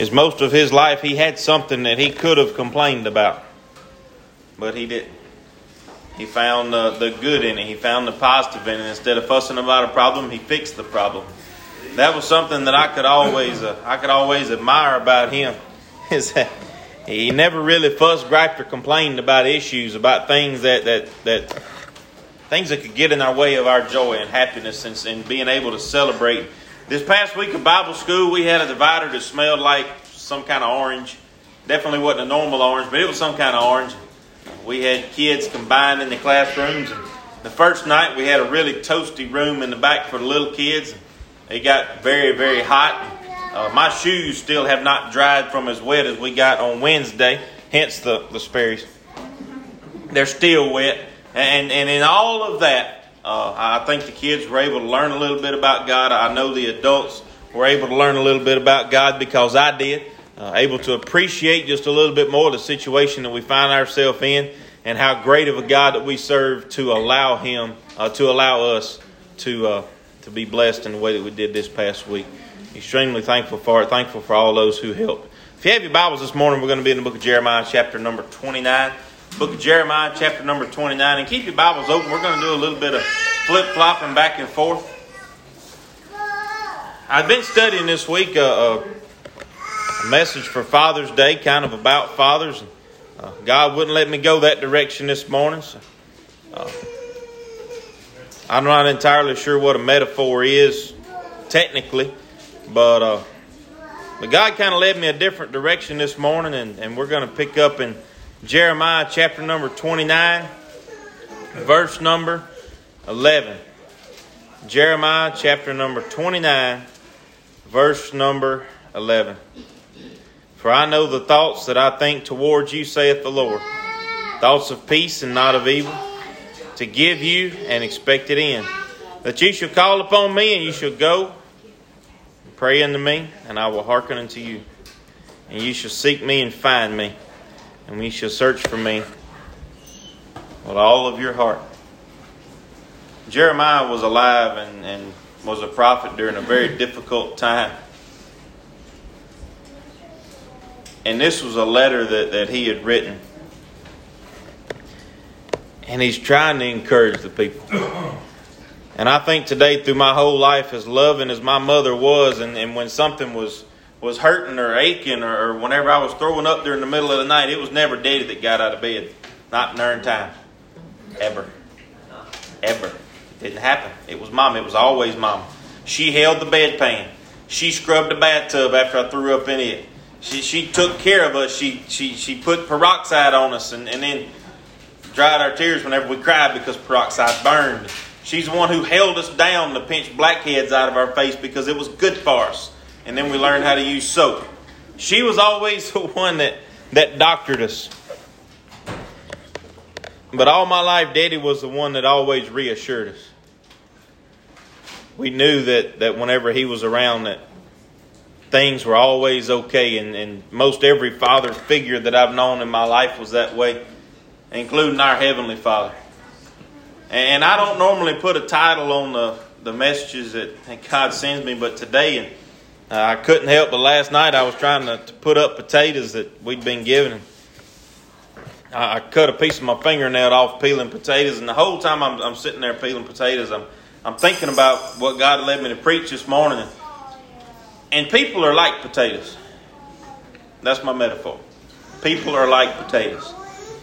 is most of his life he had something that he could have complained about, but he didn't. He found uh, the good in it. He found the positive in it. Instead of fussing about a problem, he fixed the problem. That was something that I could always uh, I could always admire about him. Is that he never really fussed, griped, or complained about issues, about things that that that things that could get in our way of our joy and happiness and, and being able to celebrate. This past week of Bible school, we had a divider that smelled like some kind of orange. Definitely wasn't a normal orange, but it was some kind of orange. We had kids combined in the classrooms. And the first night, we had a really toasty room in the back for the little kids. It got very, very hot. Uh, my shoes still have not dried from as wet as we got on Wednesday, hence the, the Sperry's. They're still wet. And, and in all of that, uh, I think the kids were able to learn a little bit about God. I know the adults were able to learn a little bit about God because I did. Uh, able to appreciate just a little bit more the situation that we find ourselves in and how great of a God that we serve to allow Him, uh, to allow us to, uh, to be blessed in the way that we did this past week. Extremely thankful for it. Thankful for all those who helped. If you have your Bibles this morning, we're going to be in the book of Jeremiah, chapter number 29 book of Jeremiah, chapter number 29. And keep your Bibles open. We're going to do a little bit of flip flopping back and forth. I've been studying this week a, uh, uh, a message for Father's Day, kind of about fathers. Uh, God wouldn't let me go that direction this morning. So, uh, I'm not entirely sure what a metaphor is technically, but uh, but God kind of led me a different direction this morning, and, and we're going to pick up in Jeremiah chapter number 29, verse number 11. Jeremiah chapter number 29, verse number 11. For I know the thoughts that I think towards you, saith the Lord thoughts of peace and not of evil, to give you an expected end. That ye shall call upon me, and ye shall go and pray unto me, and I will hearken unto you. And ye shall seek me and find me and we shall search for me with all of your heart. Jeremiah was alive and, and was a prophet during a very difficult time. And this was a letter that, that he had written. And he's trying to encourage the people. And I think today, through my whole life, as loving as my mother was, and, and when something was was hurting or aching or, or, whenever I was throwing up during the middle of the night, it was never Daddy that got out of bed. Not in time. Ever. Ever. It didn't happen. It was mom. It was always mom. She held the bedpan. She scrubbed the bathtub after I threw up in it. She, she took care of us. She, she, she put peroxide on us and, and then dried our tears whenever we cried because peroxide burned. She's the one who held us down to pinch blackheads out of our face because it was good for us and then we learned how to use soap. She was always the one that, that doctored us. But all my life, Daddy was the one that always reassured us. We knew that, that whenever he was around, that things were always okay. And, and most every father figure that I've known in my life was that way, including our Heavenly Father. And I don't normally put a title on the, the messages that God sends me, but today, uh, I couldn't help but last night I was trying to, to put up potatoes that we'd been given. I, I, cut a piece of my fingernail off peeling potatoes, and the whole time I'm, I'm sitting there peeling potatoes, I'm, I'm thinking about what God led me to preach this morning. And people are like potatoes. That's my metaphor. People are like potatoes.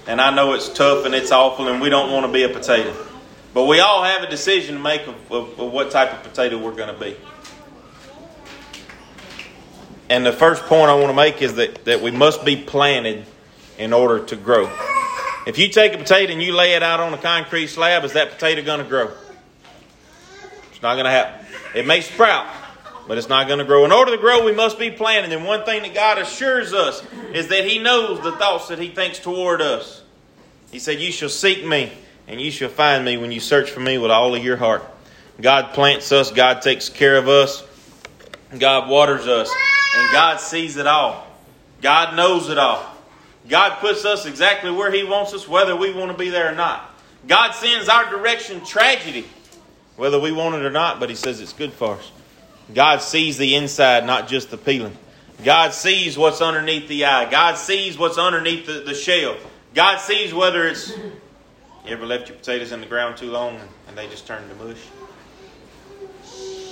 And I know it's tough and it's awful, and we don't want to be a potato. But we all have a decision to make of, of, of what type of potato we're going to be. And the first point I want to make is that, that we must be planted in order to grow. If you take a potato and you lay it out on a concrete slab, is that potato going to grow? It's not going to happen. It may sprout, but it's not going to grow. In order to grow, we must be planted. And one thing that God assures us is that He knows the thoughts that He thinks toward us. He said, You shall seek me, and you shall find me when you search for me with all of your heart. God plants us, God takes care of us, God waters us. And God sees it all. God knows it all. God puts us exactly where He wants us, whether we want to be there or not. God sends our direction tragedy, whether we want it or not, but He says it's good for us. God sees the inside, not just the peeling. God sees what's underneath the eye. God sees what's underneath the, the shell. God sees whether it's. You ever left your potatoes in the ground too long and they just turn to mush?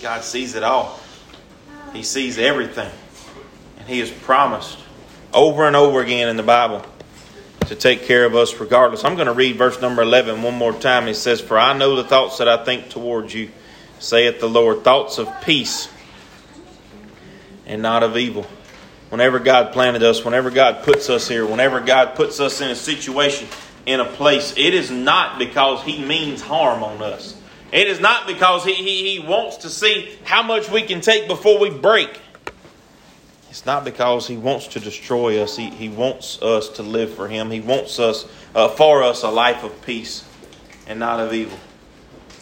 God sees it all. He sees everything. He has promised over and over again in the Bible to take care of us regardless. I'm going to read verse number 11 one more time. It says, For I know the thoughts that I think towards you, saith the Lord, thoughts of peace and not of evil. Whenever God planted us, whenever God puts us here, whenever God puts us in a situation, in a place, it is not because He means harm on us. It is not because He, he, he wants to see how much we can take before we break. It's not because He wants to destroy us. He, he wants us to live for Him. He wants us, uh, for us, a life of peace and not of evil,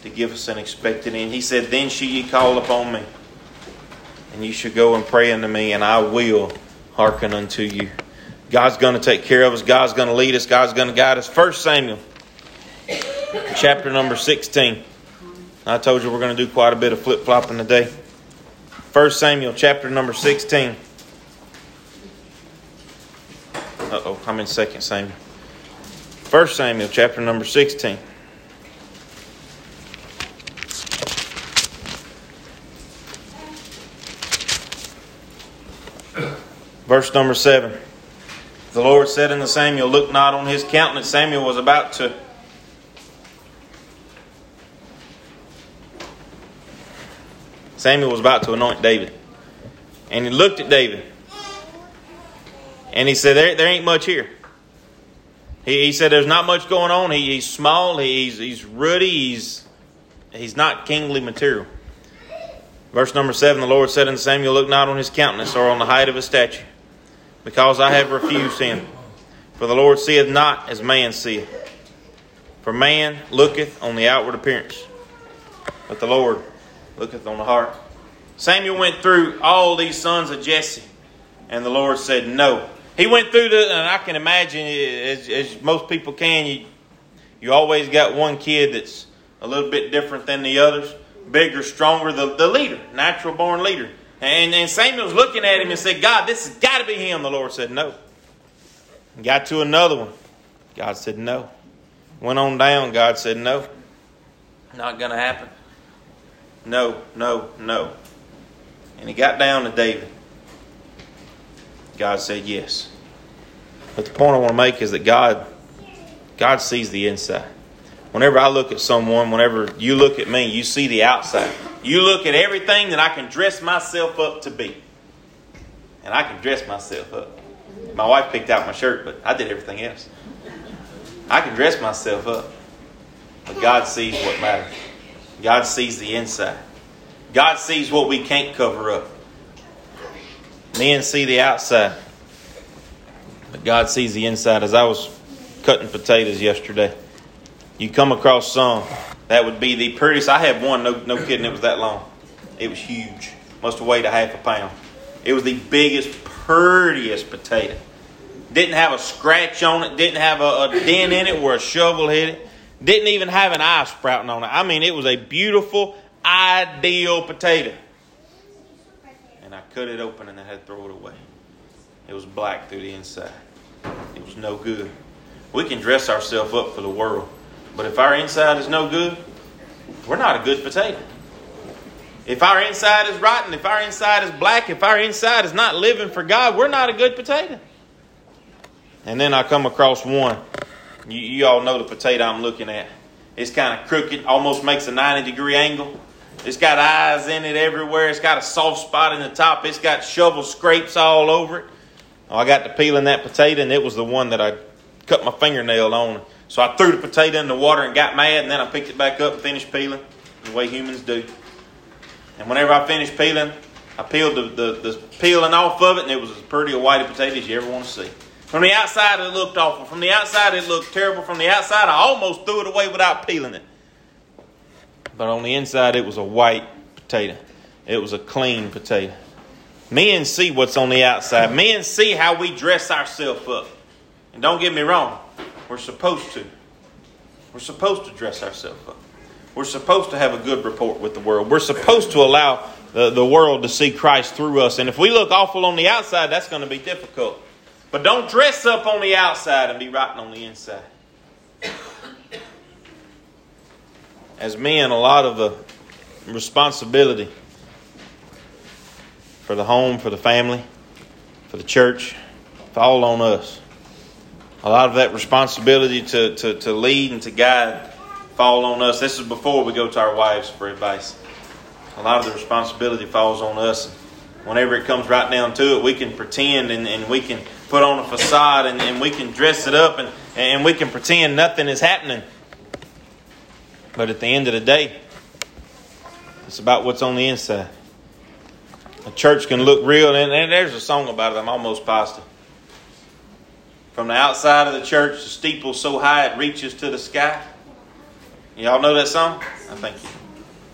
to give us an expected end. He said, Then shall ye call upon me, and you should go and pray unto me, and I will hearken unto you. God's going to take care of us. God's going to lead us. God's going to guide us. First Samuel, chapter number 16. I told you we're going to do quite a bit of flip flopping today. First Samuel, chapter number 16. Uh oh, I'm in Second Samuel. First Samuel, chapter number 16. Verse number 7. The Lord said unto Samuel, Look not on his countenance. Samuel was about to. Samuel was about to anoint David. And he looked at David. And he said, There, there ain't much here. He, he said, There's not much going on. He, he's small, he's, he's ruddy, he's, he's not kingly material. Verse number 7 The Lord said unto Samuel, Look not on his countenance or on the height of his stature, because I have refused him. For the Lord seeth not as man seeth. For man looketh on the outward appearance, but the Lord looketh on the heart. Samuel went through all these sons of Jesse, and the Lord said, No. He went through the, and I can imagine, as, as most people can, you, you always got one kid that's a little bit different than the others, bigger, stronger, the, the leader, natural born leader. And, and Samuel's looking at him and said, God, this has got to be him. The Lord said, No. Got to another one. God said, No. Went on down. God said, No. Not going to happen. No, no, no. And he got down to David. God said yes. But the point I want to make is that God God sees the inside. Whenever I look at someone, whenever you look at me, you see the outside. You look at everything that I can dress myself up to be. And I can dress myself up. My wife picked out my shirt, but I did everything else. I can dress myself up. But God sees what matters. God sees the inside. God sees what we can't cover up. Men see the outside, but God sees the inside. As I was cutting potatoes yesterday, you come across some that would be the prettiest. I had one, no, no kidding, it was that long. It was huge. Must have weighed a half a pound. It was the biggest, prettiest potato. Didn't have a scratch on it, didn't have a, a dent in it where a shovel hit it, didn't even have an eye sprouting on it. I mean, it was a beautiful, ideal potato. Cut it open and I had to throw it away. It was black through the inside. It was no good. We can dress ourselves up for the world, but if our inside is no good, we're not a good potato. If our inside is rotten, if our inside is black, if our inside is not living for God, we're not a good potato. And then I come across one. You, you all know the potato I'm looking at. It's kind of crooked, almost makes a 90 degree angle. It's got eyes in it everywhere. It's got a soft spot in the top. It's got shovel scrapes all over it. Oh, I got to peeling that potato, and it was the one that I cut my fingernail on. So I threw the potato in the water and got mad, and then I picked it back up and finished peeling, the way humans do. And whenever I finished peeling, I peeled the, the, the peeling off of it, and it was as pretty a white potato as you ever want to see. From the outside, it looked awful. From the outside, it looked terrible. From the outside, I almost threw it away without peeling it. But on the inside, it was a white potato. It was a clean potato. Men see what's on the outside. Men see how we dress ourselves up. And don't get me wrong, we're supposed to. We're supposed to dress ourselves up. We're supposed to have a good report with the world. We're supposed to allow the, the world to see Christ through us. And if we look awful on the outside, that's going to be difficult. But don't dress up on the outside and be rotten on the inside. As men, a lot of the responsibility for the home, for the family, for the church, fall on us. A lot of that responsibility to, to, to lead and to guide fall on us. This is before we go to our wives for advice. A lot of the responsibility falls on us. Whenever it comes right down to it, we can pretend and, and we can put on a facade and, and we can dress it up and, and we can pretend nothing is happening. But at the end of the day, it's about what's on the inside. A church can look real, and, and there's a song about it, I'm almost positive. From the outside of the church, the steeple so high it reaches to the sky. Y'all know that song? I thank you.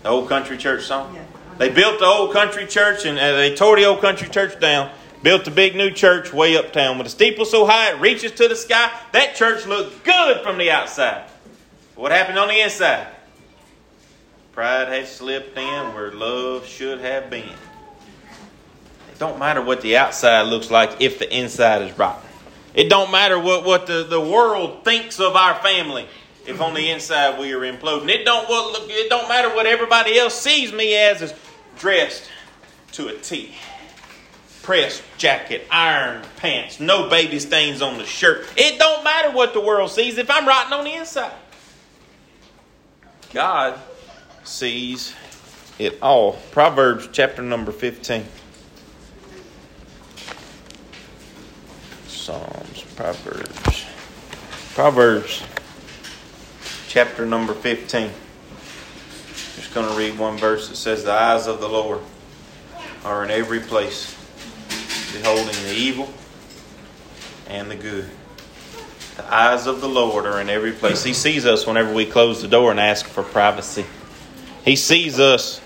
The old country church song. They built the old country church and uh, they tore the old country church down. Built the big new church way uptown with a steeple so high it reaches to the sky. That church looked good from the outside. What happened on the inside? Pride had slipped in where love should have been. It don't matter what the outside looks like if the inside is rotten. It don't matter what, what the, the world thinks of our family if on the inside we are imploding. It don't what it don't matter what everybody else sees me as is dressed to a T. Pressed jacket, iron pants, no baby stains on the shirt. It don't matter what the world sees if I'm rotten on the inside. God sees it all. Proverbs chapter number 15. Psalms, Proverbs. Proverbs chapter number 15. Just going to read one verse that says, The eyes of the Lord are in every place, beholding the evil and the good. The eyes of the Lord are in every place. He sees us whenever we close the door and ask for privacy. He sees us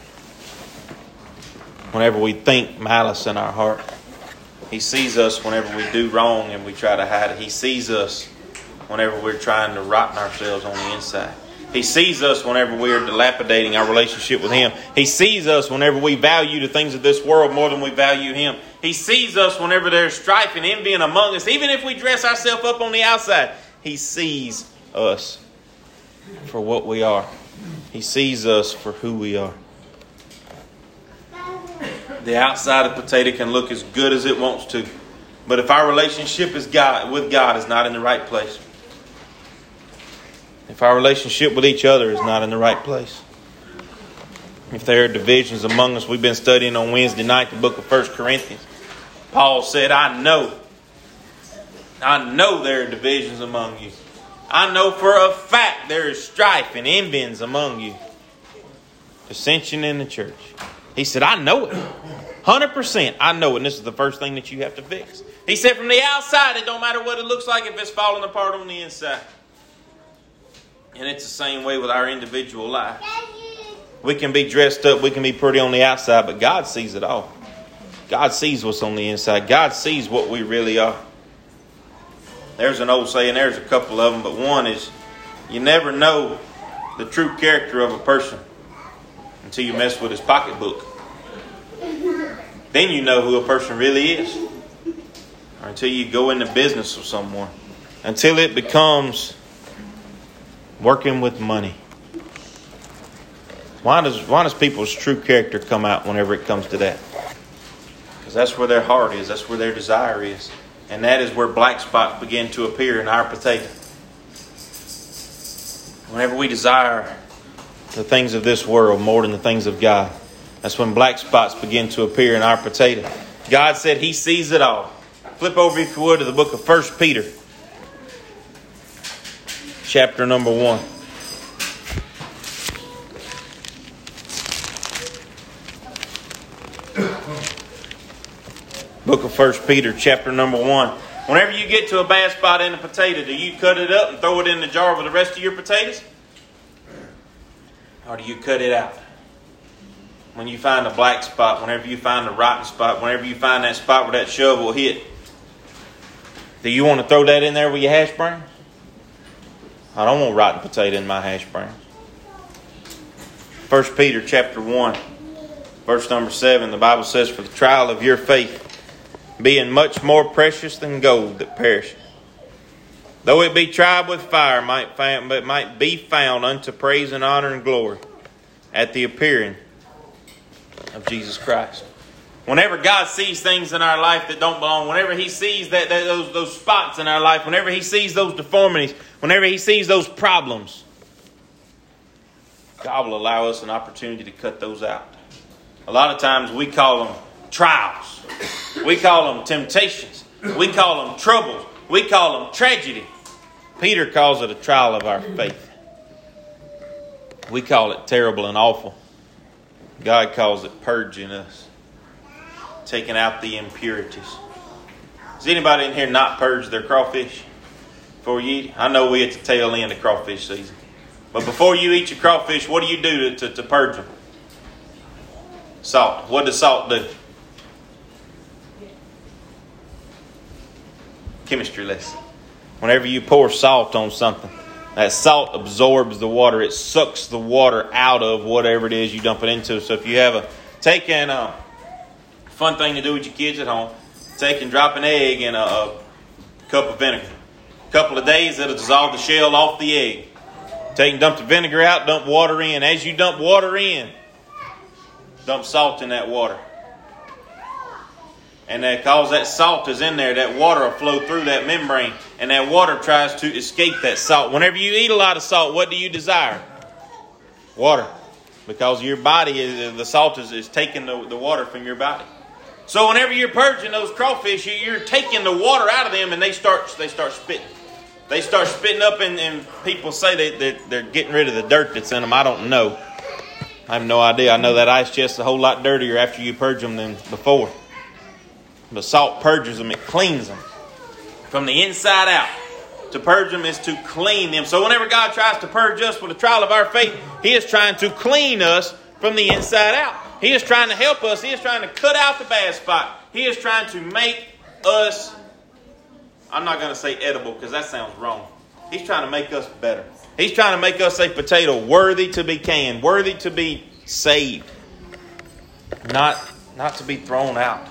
whenever we think malice in our heart. He sees us whenever we do wrong and we try to hide it. He sees us whenever we're trying to rotten ourselves on the inside. He sees us whenever we are dilapidating our relationship with Him. He sees us whenever we value the things of this world more than we value Him. He sees us whenever there's strife and envy among us. Even if we dress ourselves up on the outside, He sees us for what we are. He sees us for who we are. The outside of potato can look as good as it wants to, but if our relationship is God, with God is not in the right place, if our relationship with each other is not in the right place. If there are divisions among us, we've been studying on Wednesday night the book of First Corinthians. Paul said, I know. I know there are divisions among you. I know for a fact there is strife and envyings among you. Dissension in the church. He said, I know it. 100%. I know it. And this is the first thing that you have to fix. He said, from the outside, it don't matter what it looks like if it's falling apart on the inside. And it's the same way with our individual life. We can be dressed up, we can be pretty on the outside, but God sees it all. God sees what's on the inside. God sees what we really are. There's an old saying, there's a couple of them, but one is you never know the true character of a person until you mess with his pocketbook. Then you know who a person really is. Or until you go into business with someone. Until it becomes working with money. Why does, why does people's true character come out whenever it comes to that? That's where their heart is, that's where their desire is. And that is where black spots begin to appear in our potato. Whenever we desire the things of this world more than the things of God, that's when black spots begin to appear in our potato. God said He sees it all. Flip over, if you would, to the book of 1 Peter chapter number 1. Book of First Peter, chapter number 1. Whenever you get to a bad spot in a potato, do you cut it up and throw it in the jar with the rest of your potatoes? Or do you cut it out? When you find a black spot, whenever you find a rotten spot, whenever you find that spot where that shovel hit, do you want to throw that in there with your hash browns? I don't want rotten potato in my hash browns. 1 Peter chapter 1. Verse number 7, the Bible says, For the trial of your faith, being much more precious than gold that perishes, though it be tried with fire, might, find, but might be found unto praise and honor and glory at the appearing of Jesus Christ. Whenever God sees things in our life that don't belong, whenever He sees that, that those, those spots in our life, whenever He sees those deformities, whenever He sees those problems, God will allow us an opportunity to cut those out. A lot of times we call them trials, we call them temptations, we call them troubles, we call them tragedy. Peter calls it a trial of our faith. We call it terrible and awful. God calls it purging us, taking out the impurities. Does anybody in here not purge their crawfish before you eat? I know we at the tail end of crawfish season. But before you eat your crawfish, what do you do to, to, to purge them? Salt. What does salt do? Chemistry lesson. Whenever you pour salt on something, that salt absorbs the water. It sucks the water out of whatever it is you dump it into. So if you have a take and a uh, fun thing to do with your kids at home, take and drop an egg in a, a cup of vinegar. A couple of days, it'll dissolve the shell off the egg. Take and dump the vinegar out, dump water in. As you dump water in, dump salt in that water. And that because that salt is in there, that water will flow through that membrane, and that water tries to escape that salt. Whenever you eat a lot of salt, what do you desire? Water. Because your body, is, the salt is, is taking the, the water from your body. So whenever you're purging those crawfish, you're taking the water out of them, and they start they start spitting. They start spitting up, and, and people say that they, they, they're getting rid of the dirt that's in them. I don't know. I have no idea. I know that ice chest's a whole lot dirtier after you purge them than before. The salt purges them, it cleans them from the inside out. To purge them is to clean them. So, whenever God tries to purge us with the trial of our faith, He is trying to clean us from the inside out. He is trying to help us. He is trying to cut out the bad spot. He is trying to make us, I'm not going to say edible because that sounds wrong. He's trying to make us better. He's trying to make us a potato worthy to be canned, worthy to be saved, not, not to be thrown out.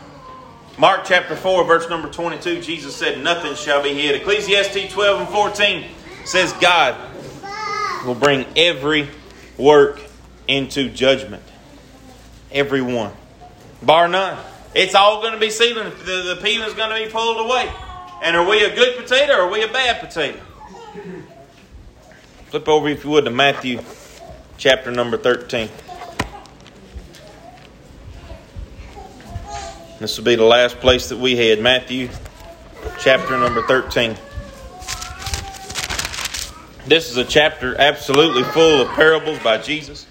Mark chapter 4, verse number 22, Jesus said, Nothing shall be hid. Ecclesiastes 12 and 14 says, God will bring every work into judgment. Every one. Bar none. It's all going to be sealing. The, the peel is going to be pulled away. And are we a good potato or are we a bad potato? Flip over, if you would, to Matthew chapter number 13. This will be the last place that we had. Matthew chapter number 13. This is a chapter absolutely full of parables by Jesus.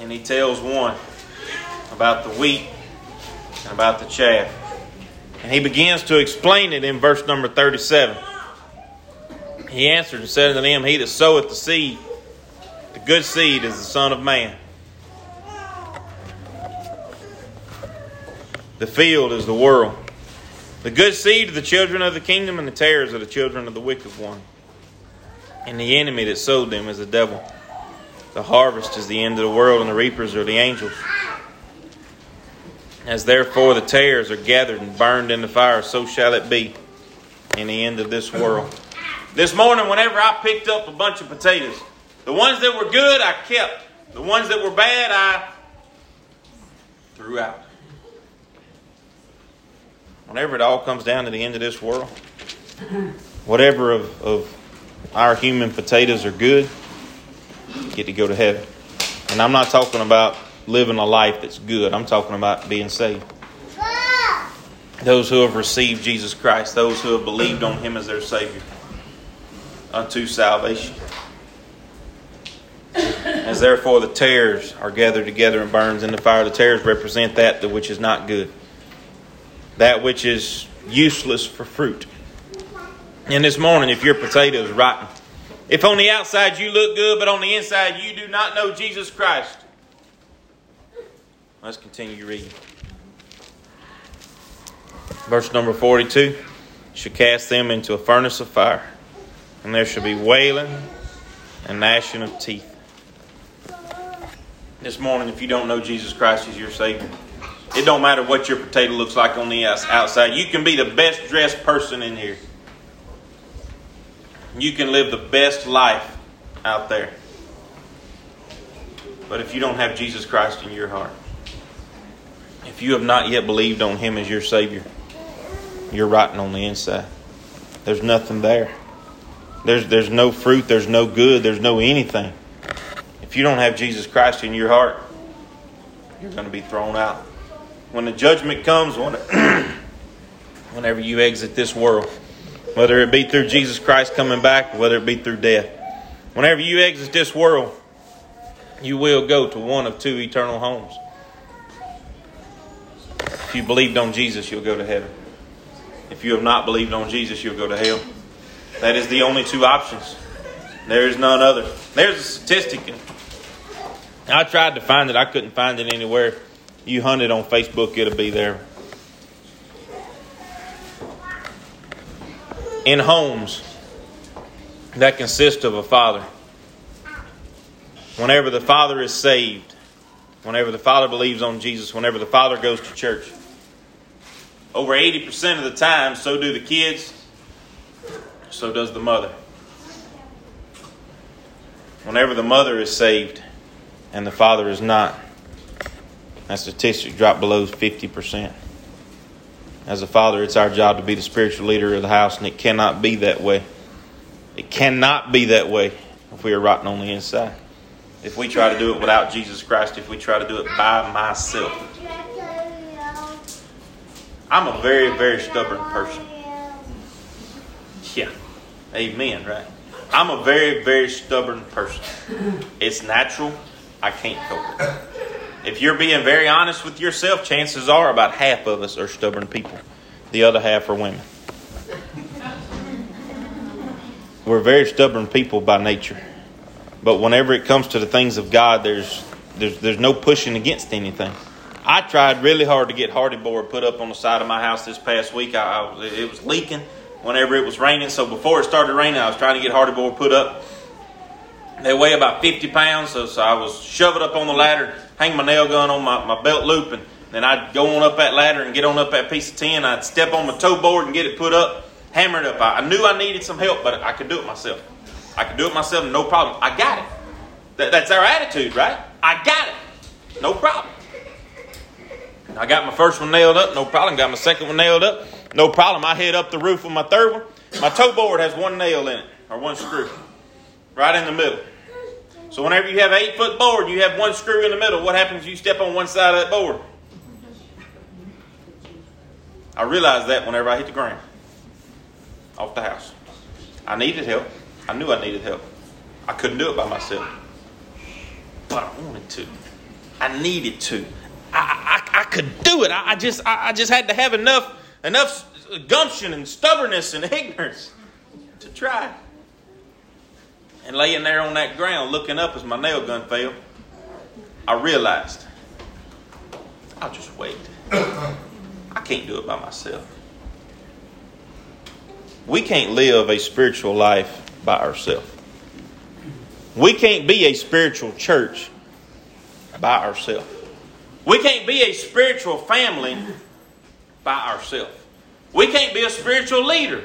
And he tells one about the wheat and about the chaff. And he begins to explain it in verse number 37. He answered and said unto them, He that soweth the seed, the good seed is the Son of Man. The field is the world. The good seed are the children of the kingdom, and the tares are the children of the wicked one. And the enemy that sowed them is the devil. The harvest is the end of the world, and the reapers are the angels. As therefore the tares are gathered and burned in the fire, so shall it be in the end of this world. This morning, whenever I picked up a bunch of potatoes, the ones that were good I kept, the ones that were bad I threw out whenever it all comes down to the end of this world, whatever of, of our human potatoes are good, get to go to heaven. And I'm not talking about living a life that's good, I'm talking about being saved. Those who have received Jesus Christ, those who have believed on Him as their Savior unto salvation. As therefore the tares are gathered together and burns in the fire, the tares represent that which is not good that which is useless for fruit. And this morning, if your potato is rotten, if on the outside you look good, but on the inside you do not know Jesus Christ, let's continue reading. Verse number 42 should cast them into a furnace of fire, and there shall be wailing and gnashing of teeth. this morning if you don't know Jesus Christ as your Savior. It don't matter what your potato looks like on the outside. You can be the best dressed person in here. You can live the best life out there. But if you don't have Jesus Christ in your heart, if you have not yet believed on Him as your Savior, you're rotten on the inside. There's nothing there. There's, there's no fruit, there's no good, there's no anything. If you don't have Jesus Christ in your heart, you're going to be thrown out. When the judgment comes, whenever you exit this world, whether it be through Jesus Christ coming back, whether it be through death, whenever you exit this world, you will go to one of two eternal homes. If you believed on Jesus, you'll go to heaven. If you have not believed on Jesus, you'll go to hell. That is the only two options. There is none other. There's a statistic. I tried to find it. I couldn't find it anywhere. You hunt it on Facebook, it'll be there. In homes that consist of a father, whenever the father is saved, whenever the father believes on Jesus, whenever the father goes to church, over 80% of the time, so do the kids, so does the mother. Whenever the mother is saved, and the father is not, that statistic dropped below 50%. As a father, it's our job to be the spiritual leader of the house, and it cannot be that way. It cannot be that way if we are rotten on the inside. If we try to do it without Jesus Christ, if we try to do it by myself. I'm a very, very stubborn person. Yeah. Amen, right? I'm a very, very stubborn person. It's natural. I can't help it. If you're being very honest with yourself, chances are about half of us are stubborn people. The other half are women. We're very stubborn people by nature. But whenever it comes to the things of God, there's there's there's no pushing against anything. I tried really hard to get Hardie board put up on the side of my house this past week. I, I it was leaking whenever it was raining. So before it started raining, I was trying to get Hardie board put up. They weigh about 50 pounds, so, so I was shove it up on the ladder, hang my nail gun on my, my belt loop, and then I'd go on up that ladder and get on up that piece of tin. I'd step on my toe board and get it put up, hammer it up. I, I knew I needed some help, but I could do it myself. I could do it myself, no problem. I got it. That, that's our attitude, right? I got it. No problem. I got my first one nailed up, no problem. Got my second one nailed up, no problem. I hit up the roof with my third one. My toe board has one nail in it, or one screw, right in the middle. So whenever you have an eight foot board, you have one screw in the middle. What happens if you step on one side of that board? I realized that whenever I hit the ground off the house. I needed help. I knew I needed help. I couldn't do it by myself. But I wanted to. I needed to. I, I, I could do it. I, I just I, I just had to have enough enough gumption and stubbornness and ignorance to try and laying there on that ground looking up as my nail gun fell, I realized I'll just wait. I can't do it by myself. We can't live a spiritual life by ourselves. We can't be a spiritual church by ourselves. We can't be a spiritual family by ourselves. We can't be a spiritual leader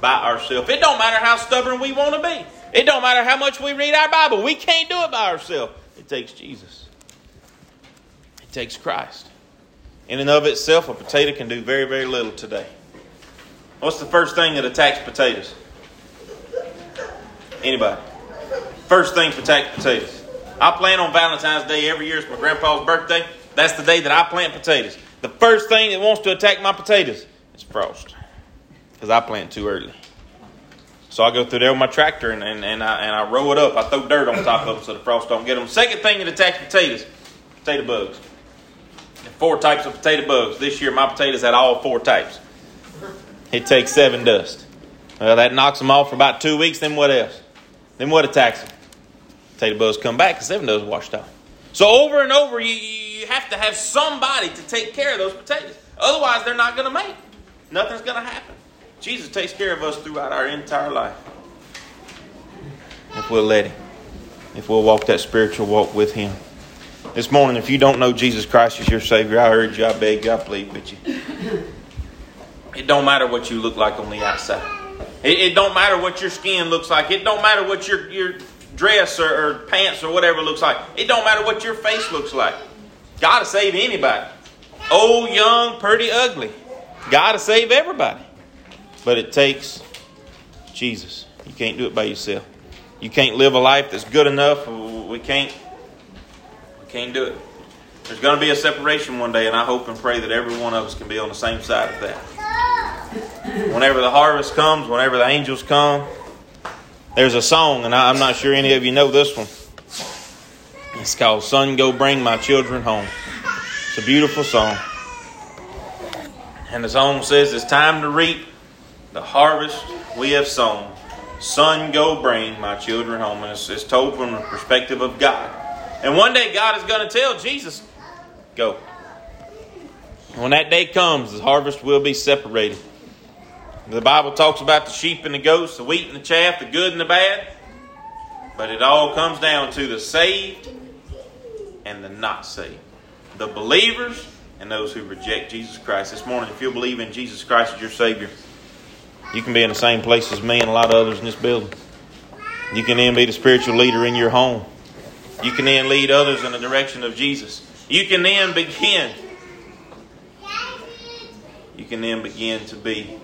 by ourselves. It don't matter how stubborn we want to be. It don't matter how much we read our Bible. We can't do it by ourselves. It takes Jesus. It takes Christ. In and of itself, a potato can do very, very little today. What's the first thing that attacks potatoes? Anybody? First thing to attack potatoes. I plant on Valentine's Day every year. It's my grandpa's birthday. That's the day that I plant potatoes. The first thing that wants to attack my potatoes is frost. Because I plant too early. So I go through there with my tractor and, and, and, I, and I roll it up. I throw dirt on top of them so the frost don't get them. Second thing that attacks potatoes, potato bugs. Four types of potato bugs. This year my potatoes had all four types. It takes Sevin dust. Well, that knocks them off for about two weeks. Then what else? Then what attacks them? Potato bugs come back because Sevin dust washed off. So over and over, you, you have to have somebody to take care of those potatoes. Otherwise, they're not going to make. Nothing's going to happen. Jesus takes care of us throughout our entire life. If we'll let Him. If we'll walk that spiritual walk with Him. This morning, if you don't know Jesus Christ as your Savior, I urge you, I beg you, I plead with you. It don't matter what you look like on the outside. It, it don't matter what your skin looks like. It don't matter what your, your dress or, or pants or whatever looks like. It don't matter what your face looks like. God to save anybody. Old, young, pretty, ugly. God to save everybody. But it takes Jesus. You can't do it by yourself. You can't live a life that's good enough. We can't. We can't do it. There's going to be a separation one day, and I hope and pray that every one of us can be on the same side of that. Whenever the harvest comes, whenever the angels come, there's a song, and I'm not sure any of you know this one. It's called Son, Go Bring My Children Home. It's a beautiful song. And the song says, It's time to reap the harvest we have sown. Son, go bring my children home. And it's, it's told from the perspective of God. And one day God is going to tell Jesus, Go. When that day comes, the harvest will be separated. The Bible talks about the sheep and the goats, the wheat and the chaff, the good and the bad. But it all comes down to the saved and the not saved. The believers and those who reject Jesus Christ. This morning, if you believe in Jesus Christ as your Savior, you can be in the same place as me and a lot of others in this building. You can then be the spiritual leader in your home. You can then lead others in the direction of Jesus. You can then begin. You can then begin to be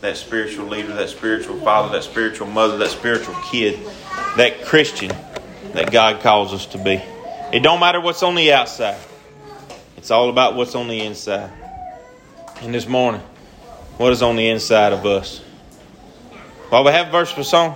that spiritual leader, that spiritual father, that spiritual mother, that spiritual kid, that Christian that God calls us to be. It don't matter what's on the outside. It's all about what's on the inside. And this morning, what is on the inside of us? While we have a verse for song,